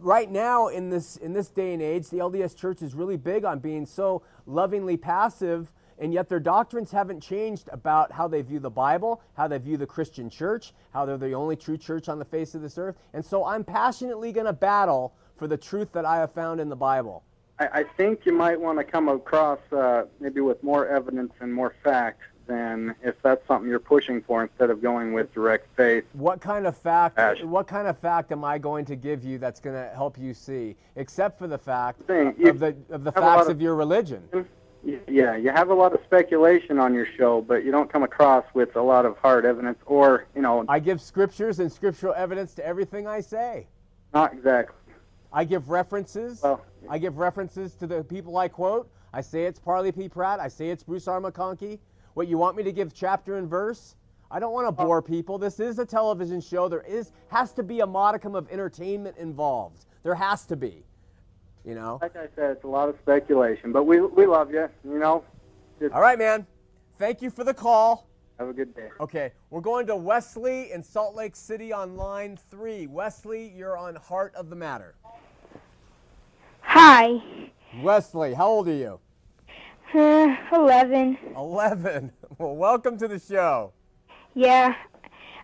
Right now, in this in this day and age, the LDS Church is really big on being so lovingly passive, and yet their doctrines haven't changed about how they view the Bible, how they view the Christian Church, how they're the only true church on the face of this earth. And so, I'm passionately going to battle for the truth that I have found in the Bible. I, I think you might want to come across uh, maybe with more evidence and more facts than if that's something you're pushing for instead of going with direct faith. What kind of fact? Ash. What kind of fact am I going to give you that's going to help you see, except for the fact Thing, of the of the facts of, of your religion? Yeah, you have a lot of speculation on your show, but you don't come across with a lot of hard evidence or, you know. I give scriptures and scriptural evidence to everything I say. Not exactly. I give references. Well, I give references to the people I quote. I say it's Parley P. Pratt. I say it's Bruce R. McConkie. What you want me to give chapter and verse? I don't want to bore people. This is a television show. There is has to be a modicum of entertainment involved. There has to be. You know. Like I said, it's a lot of speculation, but we we love you. You know. Just All right, man. Thank you for the call. Have a good day. Okay, we're going to Wesley in Salt Lake City on line three. Wesley, you're on Heart of the Matter. Hi. Wesley, how old are you? Uh, 11. 11. Well, welcome to the show. Yeah.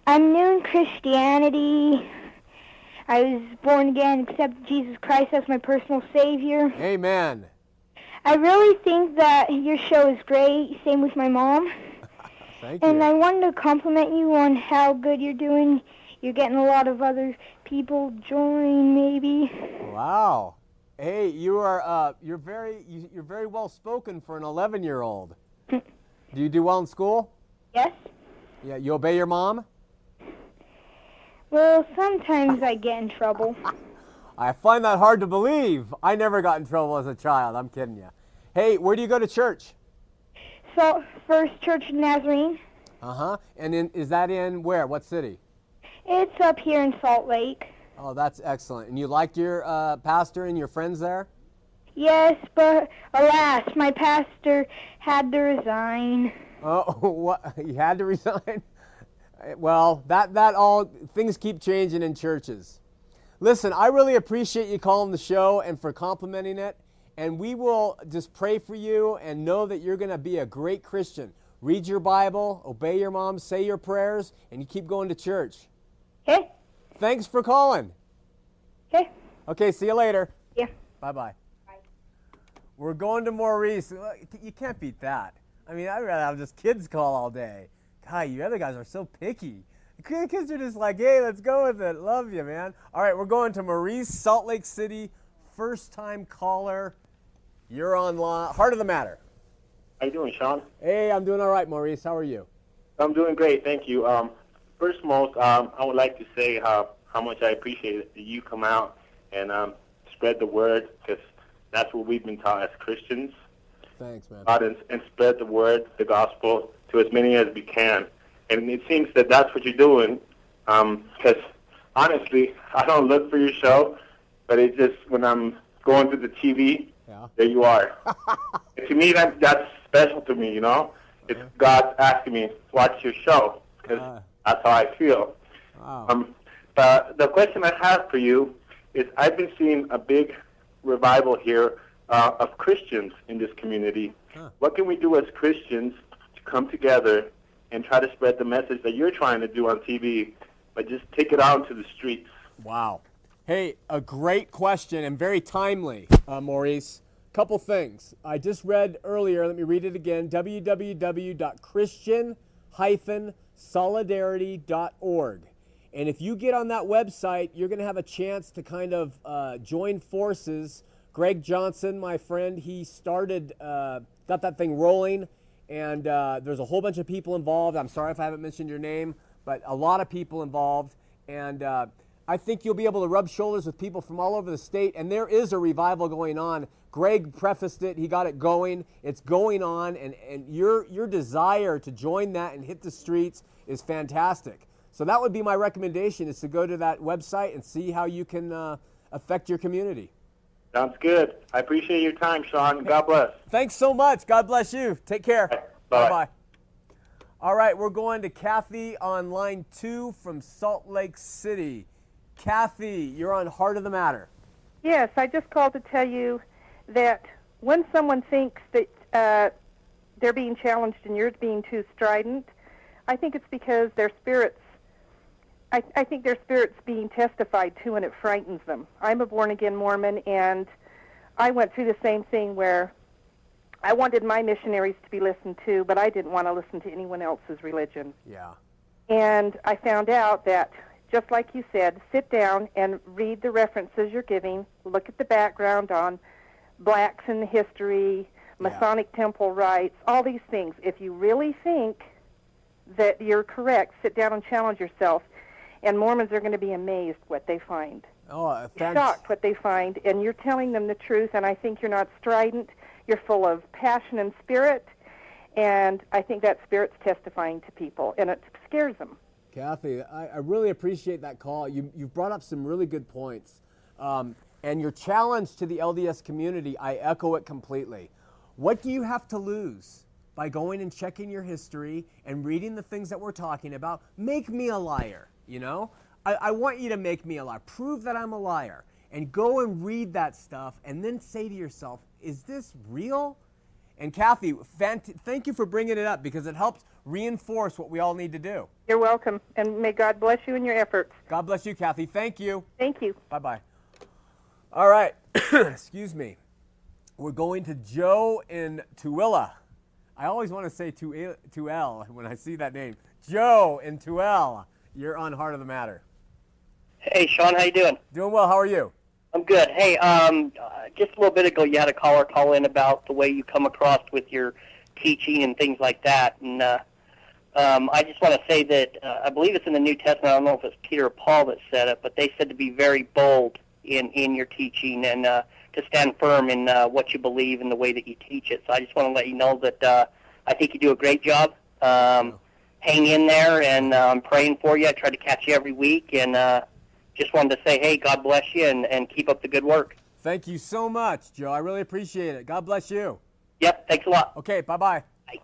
I'm new in Christianity. I was born again, accepted Jesus Christ as my personal Savior. Amen. I really think that your show is great. Same with my mom. Thank and you. I wanted to compliment you on how good you're doing. You're getting a lot of other people join, maybe. Wow. Hey, you are uh, you're very you, you're very well spoken for an 11 year old. do you do well in school? Yes. Yeah, you obey your mom? Well, sometimes I get in trouble. I find that hard to believe. I never got in trouble as a child. I'm kidding you. Hey, where do you go to church? So, First Church Nazarene. Uh huh. And in, is that in where? What city? It's up here in Salt Lake. Oh, that's excellent. And you like your uh, pastor and your friends there? Yes, but alas, my pastor had to resign. Oh, what? He had to resign? Well, that, that all, things keep changing in churches. Listen, I really appreciate you calling the show and for complimenting it. And we will just pray for you and know that you're going to be a great Christian. Read your Bible, obey your mom, say your prayers, and you keep going to church. Okay? Thanks for calling. Okay. Okay, see you later. Yeah. Bye bye. We're going to Maurice. You can't beat that. I mean, I'd rather have just kids call all day. God, you other guys are so picky. Kids are just like, hey, let's go with it. Love you, man. All right, we're going to Maurice, Salt Lake City. First time caller. You're on line. Heart of the matter. How you doing, Shawn? Hey, I'm doing all right, Maurice. How are you? I'm doing great, thank you. Um, first of all, um, I would like to say how, how much I appreciate it that you come out and um, spread the word because that's what we've been taught as Christians. Thanks, man. And, and spread the word, the gospel, to as many as we can. And it seems that that's what you're doing. Because honestly, I don't look for your show, but it just when I'm going through the TV, Yeah. there you are. to me, that that's special to me. You know, it's God asking me to watch your show because Ah. That's how I feel. Wow. Um, but the question I have for you is I've been seeing a big revival here uh, of Christians in this community. Huh. What can we do as Christians to come together and try to spread the message that you're trying to do on TV, but just take it out into the streets? Wow. Hey, a great question and very timely, uh, Maurice. Couple things. I just read earlier, let me read it again www.christian-solidarity.org. And if you get on that website, you're going to have a chance to kind of uh, join forces. Greg Johnson, my friend, he started, uh, got that thing rolling, and uh, there's a whole bunch of people involved. I'm sorry if I haven't mentioned your name, but a lot of people involved. And uh, I think you'll be able to rub shoulders with people from all over the state, and there is a revival going on. Greg prefaced it, he got it going. It's going on, and, and your, your desire to join that and hit the streets is fantastic. So that would be my recommendation is to go to that website and see how you can uh, affect your community. Sounds good. I appreciate your time, Shawn. God bless. Thanks so much. God bless you. Take care. Bye. Bye. All right, we're going to Kathy on line two from Salt Lake City. Kathy, you're on Heart of the Matter. Yes, I just called to tell you that when someone thinks that uh, they're being challenged and you're being too strident, I think it's because their spirits. I, I think their spirits being testified to, and it frightens them. I'm a born again Mormon, and I went through the same thing where I wanted my missionaries to be listened to, but I didn't want to listen to anyone else's religion. Yeah. And I found out that, just like you said, sit down and read the references you're giving, look at the background on blacks in the history, Masonic temple rites, all these things. If you really think that you're correct, sit down and challenge yourself. And Mormons are going to be amazed what they find. Oh, uh, fant- Shocked what they find, and you're telling them the truth. And I think you're not strident. You're full of passion and spirit, and I think that spirit's testifying to people, and it scares them. Kathy, I, I really appreciate that call. You, you've brought up some really good points. Um, and your challenge to the LDS community, I echo it completely. What do you have to lose by going and checking your history and reading the things that we're talking about? Make me a liar, you know? I, I want you to make me a liar. Prove that I'm a liar. And go and read that stuff and then say to yourself, is this real? And Kathy, fant- thank you for bringing it up because it helps reinforce what we all need to do. You're welcome, and may God bless you in your efforts. God bless you, Kathy. Thank you. Thank you. Bye bye. All right. Excuse me. We're going to Joe in Tooele. I always want to say Tuel when I see that name. Joe in Tuel. You're on Heart of the Matter. Hey, Shawn, how you doing? Doing well. How are you? I'm good. Hey, um, just a little bit ago, you had a caller call in about the way you come across with your teaching and things like that, and uh, um, I just want to say that uh, I believe it's in the New Testament. I don't know if it's Peter or Paul that said it, but they said to be very bold in in your teaching and uh, to stand firm in uh, what you believe and the way that you teach it. So I just want to let you know that uh, I think you do a great job. Um, hang in there, and uh, I'm praying for you. I try to catch you every week, and uh, just wanted to say, hey, God bless you, and, and keep up the good work. thank you so much, Joe. I really appreciate it. God bless you. Yep, thanks a lot. Okay, bye bye. Bye.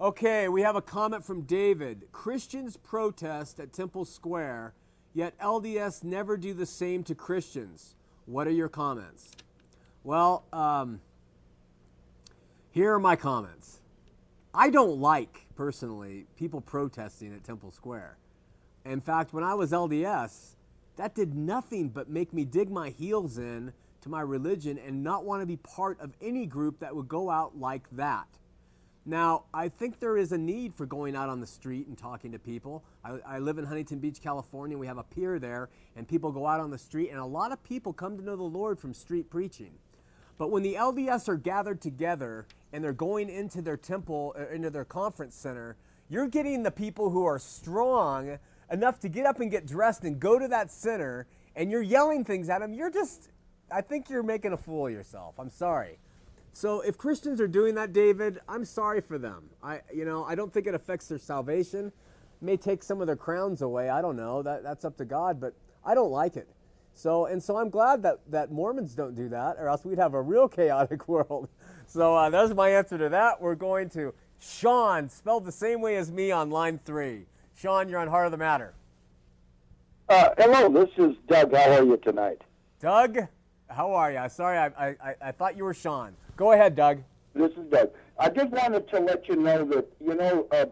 Okay, we have a comment from David. Christians protest at Temple Square, yet LDS never do the same to Christians. What are your comments? Well, um, here are my comments. I don't like, personally, people protesting at Temple Square. In fact, when I was LDS, that did nothing but make me dig my heels in to my religion and not want to be part of any group that would go out like that. Now, I think there is a need for going out on the street and talking to people. I, I, live in Huntington Beach, California. We have a pier there, and people go out on the street, and a lot of people come to know the Lord from street preaching. But when the LDS are gathered together and they're going into their temple, uh, into their conference center, you're getting the people who are strong enough to get up and get dressed and go to that center, and you're yelling things at them. You're just, I think you're making a fool of yourself. I'm sorry. So if Christians are doing that, David, I'm sorry for them. I, you know, I don't think it affects their salvation. It may take some of their crowns away. I don't know. That, that's up to God, but I don't like it. So and so, I'm glad that that Mormons don't do that, or else we'd have a real chaotic world. So uh, that's my answer to that. We're going to Shawn, spelled the same way as me on line three. Shawn, you're on Heart of the Matter. Uh, hello, this is Doug. How are you tonight? Doug, how are you? Sorry, I, I, I thought you were Shawn. Go ahead, Doug. This is Doug. I just wanted to let you know that, you know, uh,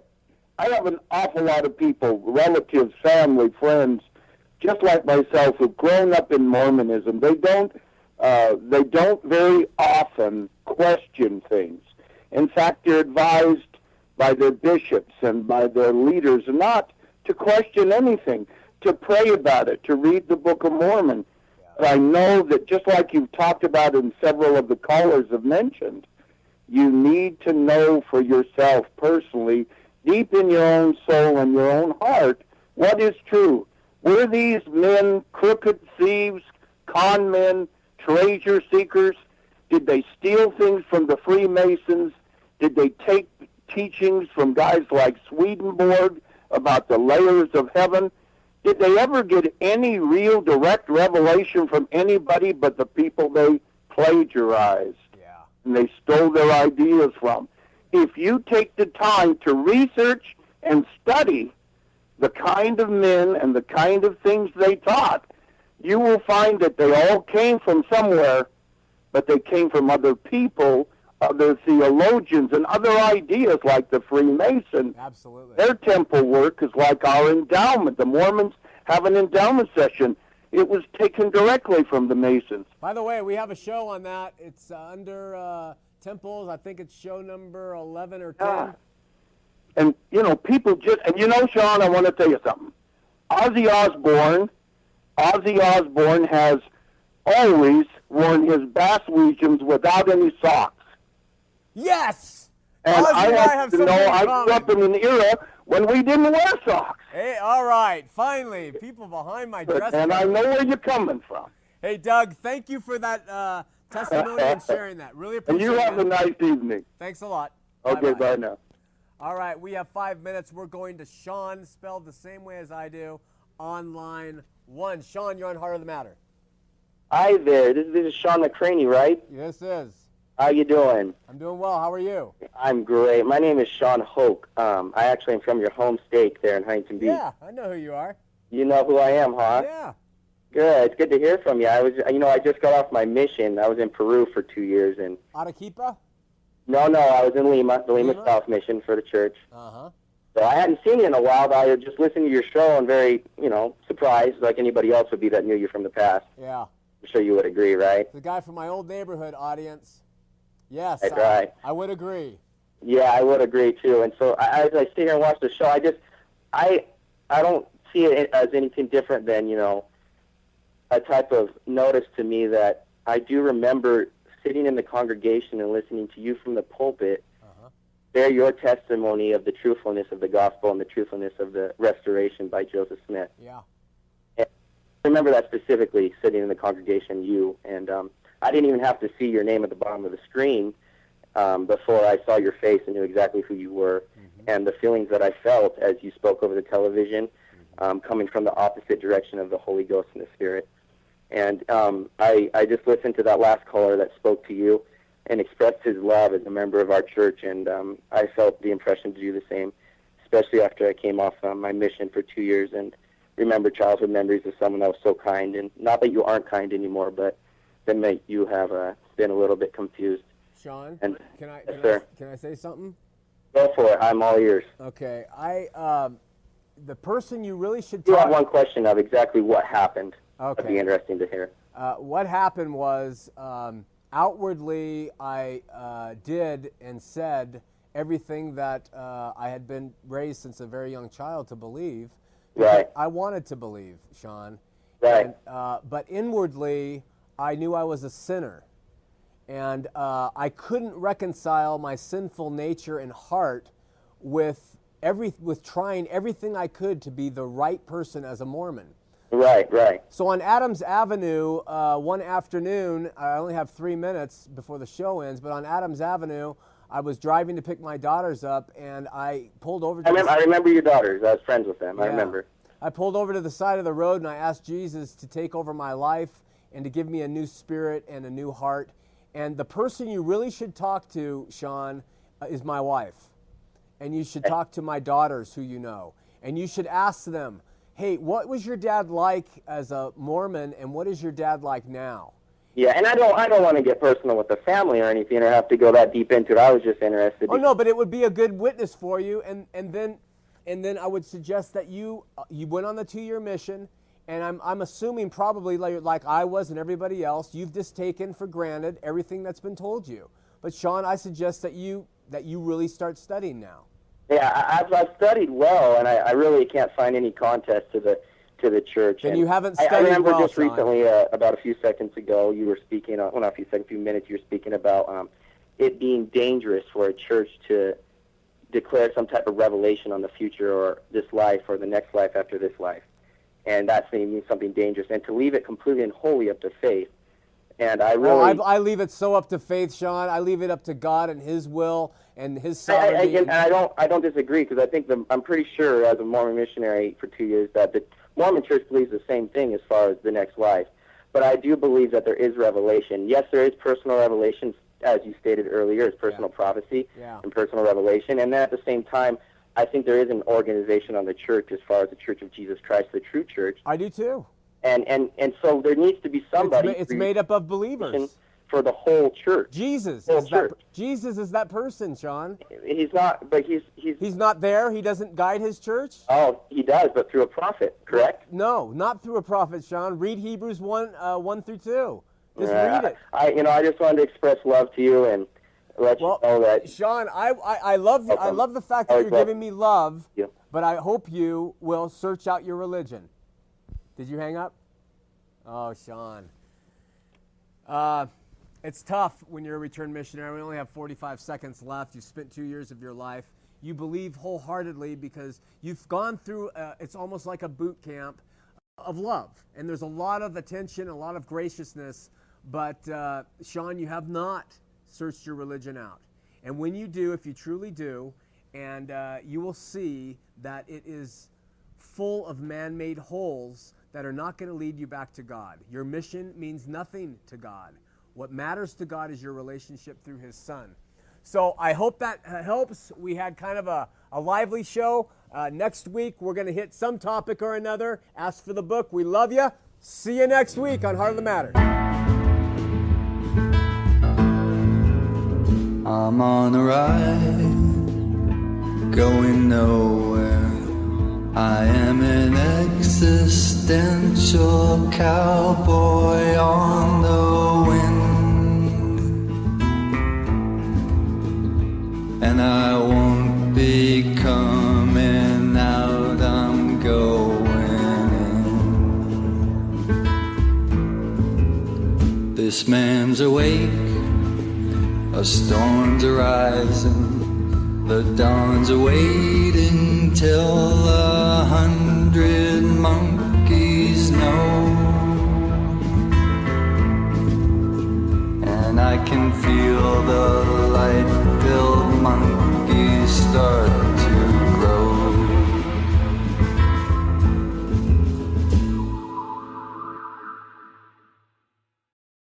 I have an awful lot of people, relatives, family, friends, just like myself, who've grown up in Mormonism. They don't, uh, they don't very often question things. In fact, they're advised by their bishops and by their leaders not to question anything, to pray about it, to read the Book of Mormon, but I know that just like you've talked about and several of the callers have mentioned, you need to know for yourself personally, deep in your own soul and your own heart, what is true. Were these men crooked thieves, con men, treasure seekers? Did they steal things from the Freemasons? Did they take teachings from guys like Swedenborg about the layers of heaven? Did they ever get any real direct revelation from anybody but the people they plagiarized yeah. and they stole their ideas from? If you take the time to research and study the kind of men and the kind of things they taught, you will find that they all came from somewhere, but they came from other people other theologians and other ideas like the Freemason. Absolutely. Their temple work is like our endowment. The Mormons have an endowment session. It was taken directly from the Masons. By the way, we have a show on that. It's uh, under uh, temples. I think it's show number 11 or 10. Ah. And, you know, people just, and you know, Shawn, I want to tell you something. Ozzy Osbourne, Ozzy Osbourne has always worn his Bass Weejuns without any socks. Yes. And Ozzy I and have I have to something know in I grew up in an era when we didn't wear socks. Hey, all right. Finally, people behind my dress. And I know where you're coming from. Hey, Doug, thank you for that uh, testimony and sharing that. Really appreciate it. And you it. have a nice evening. Thanks a lot. Okay, Bye-bye. bye now. All right, we have five minutes. We're going to Shawn, spelled the same way as I do, on line one. Shawn, you're on Heart of the Matter. Hi there. This, this is Shawn McCraney, right? Yes, is. How you doing? I'm doing well. How are you? I'm great. My name is Shawn Hoke. Um, I actually am from your home state there in Huntington Beach. Yeah, I know who you are. You know who I am, huh? Yeah. Good. It's good to hear from you. I was, you know, I just got off my mission. I was in Peru for two years, and Arequipa? no, no, I was in Lima, the Lima, Lima? South Mission for the church. Uh huh. So I hadn't seen you in a while, but I was just listening to your show and very, you know, surprised, like anybody else would be that knew you from the past. Yeah. I'm sure you would agree, right? The guy from my old neighborhood audience. Yes. I, right. I would agree. Yeah, I would agree too. And so I, as I sit here and watch the show, I just, I, I don't see it as anything different than you know, a type of notice to me that I do remember sitting in the congregation and listening to you from the pulpit Uh-huh. bear your testimony of the truthfulness of the gospel and the truthfulness of the restoration by Joseph Smith. Yeah. I remember that specifically, sitting in the congregation, you and um, I didn't even have to see your name at the bottom of the screen um, before I saw your face and knew exactly who you were, and the feelings that I felt as you spoke over the television, um, coming from the opposite direction of the Holy Ghost and the Spirit. And um, I, I just listened to that last caller that spoke to you and expressed his love as a member of our church, and um, I felt the impression to do the same, especially after I came off um, my mission for two years and remember childhood memories of someone that was so kind. And not that you aren't kind anymore, but then that you have uh, been a little bit confused. Shawn, And- can I Yes, can, I sir. can I say something? Go for it. I'm all ears. Okay, I um, the person you really should You have one question of exactly what happened. That'd Okay. be interesting to hear. Uh, what happened was um, outwardly I uh, did and said everything that uh, I had been raised since a very young child to believe. Right. I wanted to believe, Shawn. Right. And, uh, but inwardly, I knew I was a sinner. And uh, I couldn't reconcile my sinful nature and heart with, every, with trying everything I could to be the right person as a Mormon. Right, right. So on Adams Avenue, uh, one afternoon, I only have three minutes before the show ends, but on Adams Avenue, I was driving to pick my daughters up, and I pulled over. To I remember, the, I remember your daughters. I was friends with them. I remember. I pulled over to the side of the road, and I asked Jesus to take over my life and to give me a new spirit and a new heart. And the person you really should talk to, Shawn, uh, is my wife. And you should talk to my daughters who you know. And you should ask them, hey, what was your dad like as a Mormon, and what is your dad like now? Yeah, and I don't, I don't want to get personal with the family or anything, or have to go that deep into it. I was just interested. Oh no, but it would be a good witness for you, and and then, and then I would suggest that you uh, you went on the two-year mission, and I'm I'm assuming probably like, like I was and everybody else, you've just taken for granted everything that's been told you. But Shawn, I suggest that you that you really start studying now. Yeah, I, I've, I've studied well, and I, I really can't find any contest to the to the church. Then and you haven't studied I, I remember well, just Shawn. recently, uh, about a few seconds ago, you were speaking. Uh, well, not a few seconds, a few minutes. You were speaking about um, it being dangerous for a church to declare some type of revelation on the future or this life or the next life after this life, and that's means something dangerous. And to leave it completely and wholly up to faith. And I really, Oh, I, I leave it so up to faith, Shawn. I leave it up to God and His will and His I, I, sovereignty. and I don't I don't disagree because I think the, I'm pretty sure as a Mormon missionary for two years that the Mormon Church believes the same thing as far as the next life. But I do believe that there is revelation. Yes, there is personal revelation, as you stated earlier, is personal prophecy Yeah. and personal revelation. And then at the same time, I think there is an organization on the church as far as the Church of Jesus Christ, the true church. I do too. And and and so there needs to be somebody. it's, ma- it's made up of believers. for the whole church. Jesus Whole is that. Jesus is that person, Shawn. He's not, but he's he's He's not there. He doesn't guide his church. Oh, he does, but through a prophet, correct? No, not through a prophet, Shawn. Read Hebrews one, uh, one through two. Just Yeah, read it. I, you know, I just wanted to express love to you and let you know that. Shawn, I, I, I love the, I love the fact that you're giving me love, you. but I hope you will search out your religion. Did you hang up? Oh, Shawn. Uh, it's tough when you're a return missionary. We only have 45 seconds left. You spent two years of your life. You believe wholeheartedly because you've gone through, uh, it's almost like a boot camp of love. And there's a lot of attention, a lot of graciousness. But, uh, Shawn, you have not searched your religion out. And when you do, if you truly do, and uh, you will see that it is full of man made holes that are not going to lead you back to God. Your mission means nothing to God. What matters to God is your relationship through His Son. So I hope that uh, helps. We had kind of a, a lively show. Uh, next week, we're going to hit some topic or another. Ask for the book. We love you. See you next week on Heart of the Matter. I'm on a ride, going nowhere. I am an existential cowboy on the wind. And I won't be coming out, I'm going in. This man's awake. A storm's arising, the dawn's awaiting till a hundred monkeys know. And I can feel the light filled monkeys start